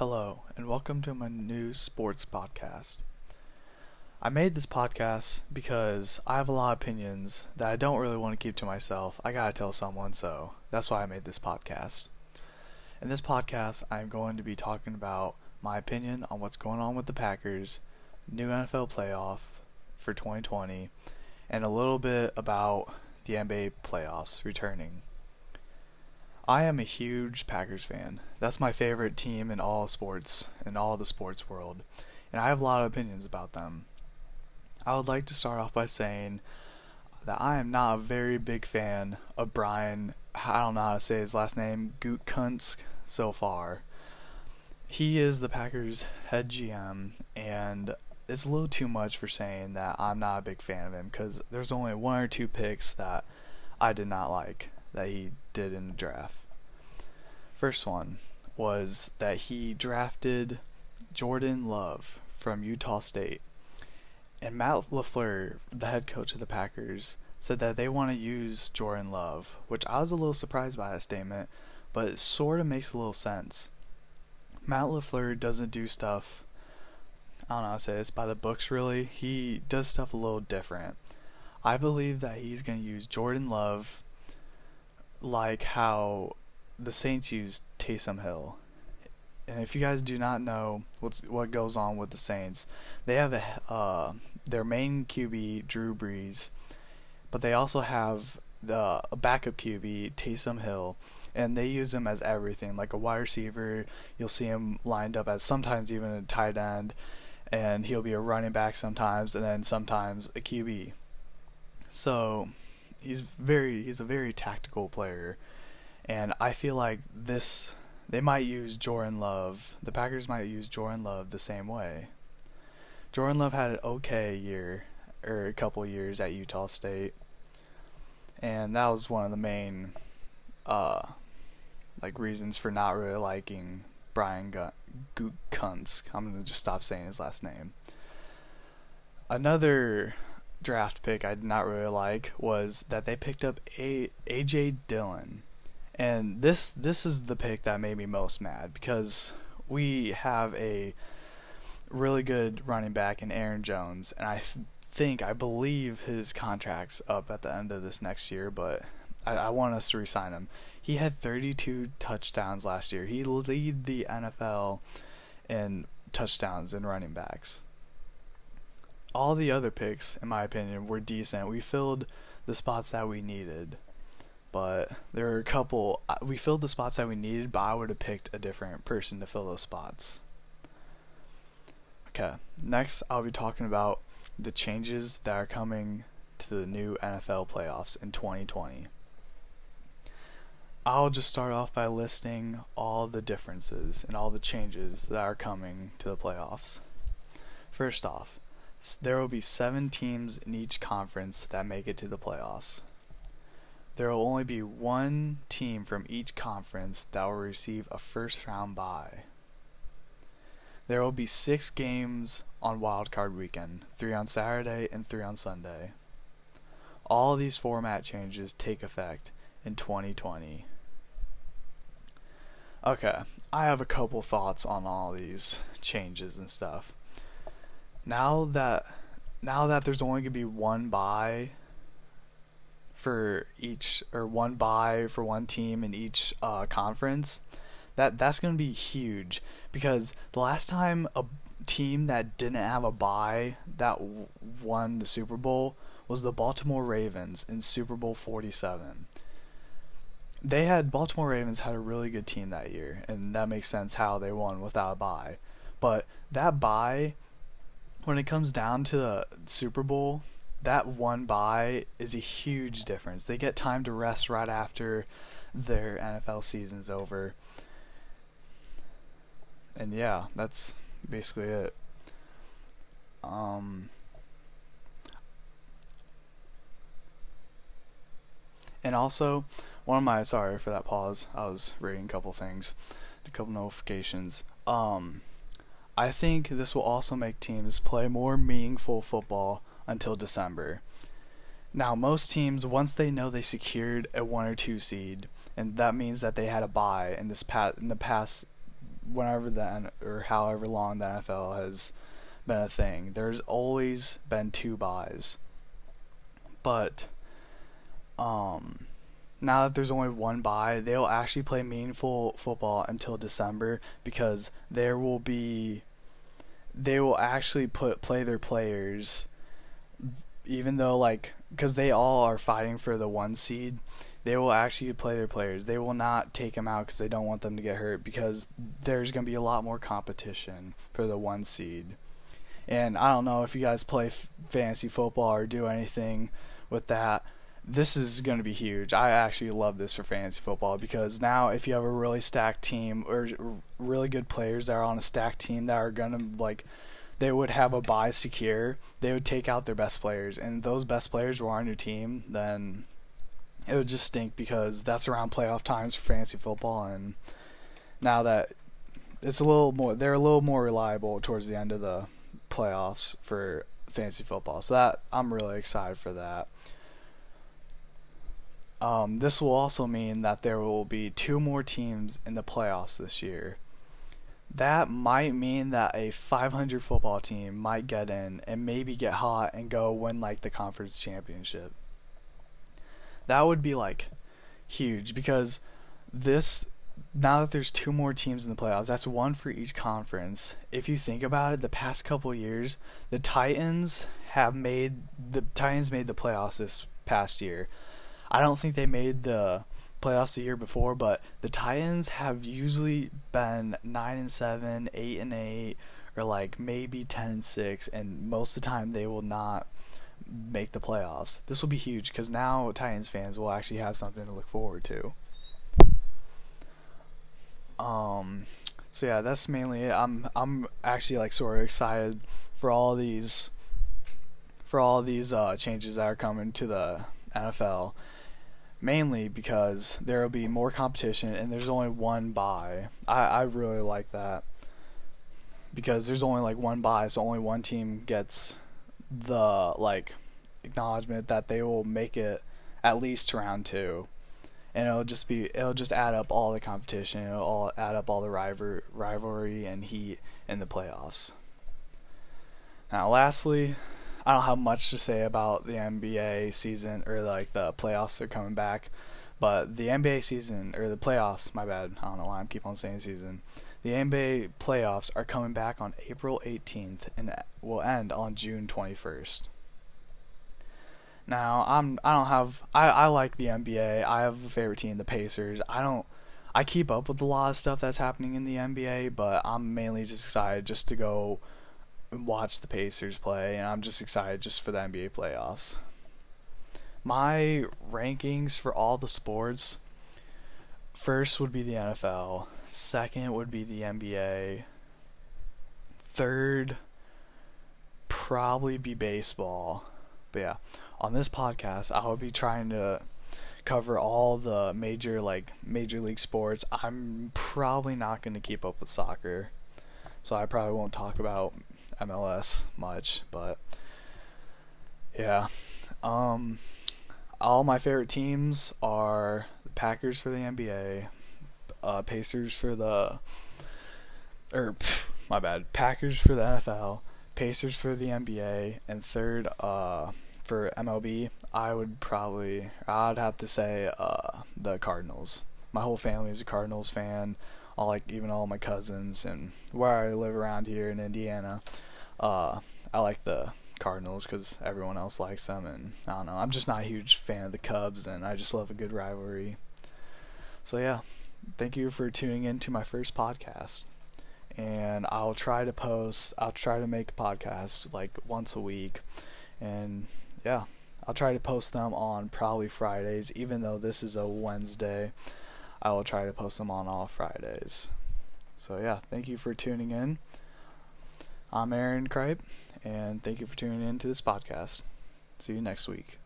Hello, and welcome to my new sports podcast. I made this podcast because I have a lot of opinions that I don't really want to keep to myself. I gotta tell someone, so that's why I made this podcast. In this podcast, I'm going to be talking about my opinion on what's going on with the Packers, new NFL playoff for 2020, and a little bit about the NBA playoffs returning. I am a huge Packers fan. That's my favorite team in all sports, in all the sports world, and I have a lot of opinions about them. I would like to start off by saying that I am not a very big fan of Brian, I don't know how to say his last name, Gutekunst so far. He is the Packers head GM, and it's a little too much for saying that I'm not a big fan of him because there's only one or two picks that I did not like that he did in the draft. First one was that he drafted Jordan Love from Utah State. And Matt LaFleur, the head coach of the Packers, said that they want to use Jordan Love, which I was a little surprised by that statement, but it sort of makes a little sense. Matt LaFleur doesn't do stuff, I don't know how to say this, by the books really. He does stuff a little different. I believe that he's going to use Jordan Love like how the Saints use Taysom Hill. And if you guys do not know what's what goes on with the Saints, they have a uh, their main QB Drew Brees, but they also have the a backup QB Taysom Hill, and they use him as everything, like a wide receiver. You'll see him lined up as sometimes even a tight end, and he'll be a running back sometimes, and then sometimes a QB. So he's very he's a very tactical player and I feel like this, they might use Jordan Love. The Packers might use Jordan Love the same way. Jordan Love had an okay year, or a couple years at Utah State, and that was one of the main, uh, like reasons for not really liking Brian Gutekunst. I'm gonna just stop saying his last name. Another draft pick I did not really like was that they picked up a AJ Dillon and this this is the pick that made me most mad because we have a really good running back in Aaron Jones, and I th- think I believe his contract's up at the end of this next year, but I, I want us to resign him. He had 32 touchdowns last year. He lead the NFL in touchdowns and running backs. All the other picks, in my opinion, were decent. We filled the spots that we needed but there are a couple. Uh, we filled the spots that we needed, but I would have picked a different person to fill those spots. Okay, next I'll be talking about the changes that are coming to the new NFL playoffs in 2020. I'll just start off by listing all the differences and all the changes that are coming to the playoffs. First off, there will be seven teams in each conference that make it to the playoffs there will only be one team from each conference that will receive a first round bye. There will be six games on wildcard weekend, three on Saturday and three on Sunday. All these format changes take effect in 2020. Okay, I have a couple thoughts on all these changes and stuff. Now that now that there's only to be one bye for each or one bye for one team in each uh, conference, that that's to be huge because the last time a team that didn't have a bye that w- won the Super Bowl was the Baltimore Ravens in Super Bowl 47. They had Baltimore Ravens had a really good team that year, and that makes sense how they won without a bye. But that bye, when it comes down to the Super Bowl, that one bye is a huge difference. They get time to rest right after their NFL season's over. And yeah, that's basically it. Um And also, one of my sorry for that pause. I was reading a couple things, a couple notifications. Um I think this will also make teams play more meaningful football until December. Now, most teams, once they know they secured a one or two seed, and that means that they had a bye in this past in the past whenever the or however long the NFL has been a thing. There's always been two byes. But um now that there's only one bye, they'll actually play meaningful football until December because there will be they will actually put play their players even though like because they all are fighting for the one seed they will actually play their players. They will not take them out because they don't want them to get hurt because there's going to be a lot more competition for the one seed. And i don't know if you guys play f- fantasy football or do anything with that this is going to be huge. I actually love this for fantasy football because now if you have a really stacked team or really good players that are on a stacked team that are going to like they would have a bye secure, they would take out their best players and those best players were on your team, then it would just stink because that's around playoff times for fantasy football and now that it's a little more they're a little more reliable towards the end of the playoffs for fantasy football. So that I'm really excited for that. Um, this will also mean that there will be two more teams in the playoffs this year. That might mean that a 500 football team might get in and maybe get hot and go win like the conference championship. That would be like huge because this now that there's two more teams in the playoffs, that's one for each conference. If you think about it, the past couple years, the Titans have made the Titans made the playoffs this past year. I don't think they made the playoffs the year before, but the Titans have usually been nine and seven, eight and eight, or like maybe ten and six, and most of the time they will not make the playoffs. This will be huge because now Titans fans will actually have something to look forward to. Um, so yeah, that's mainly it. I'm I'm actually like sort of excited for all these for all these uh, changes that are coming to the NFL mainly because there will be more competition and there's only one bye. I, I really like that because there's only like one bye, so only one team gets the like acknowledgement that they will make it at least to round two. And it'll just be it'll just add up all the competition, it'll all add up all the rival, rivalry and heat in the playoffs. Now lastly, I don't have much to say about the NBA season or like the playoffs are coming back, but the NBA season or the playoffs, my bad. I don't know why I'm keep on saying season. The NBA playoffs are coming back on April 18th and will end on June 21st. Now, I'm I don't have I I like the NBA. I have a favorite team, the Pacers. I don't I keep up with a lot of stuff that's happening in the NBA, but I'm mainly just excited just to go watch the Pacers play, and I'm just excited just for the NBA playoffs. My rankings for all the sports first would be the NFL, second would be the NBA, third probably be baseball. But yeah, on this podcast, I will be trying to cover all the major like major league sports. I'm probably not going to keep up with soccer. So I probably won't talk about MLS much, but yeah. Um, all my favorite teams are the Packers for the NBA, uh, Pacers for the, or my bad, Packers for the NFL, Pacers for the NBA, and third, uh, for MLB, I would probably, I'd have to say, uh, the Cardinals. My whole family is a Cardinals fan. All like even all my cousins and where I live around here in Indiana. Uh, I like the Cardinals because everyone else likes them, and I don't know. I'm just not a huge fan of the Cubs, and I just love a good rivalry. So yeah, thank you for tuning in to my first podcast, and I'll try to post. I'll try to make podcasts like once a week, and yeah, I'll try to post them on probably Fridays, even though this is a Wednesday. I will try to post them on all Fridays. So yeah, thank you for tuning in. I'm Aaron Kripe, and thank you for tuning in to this podcast. See you next week.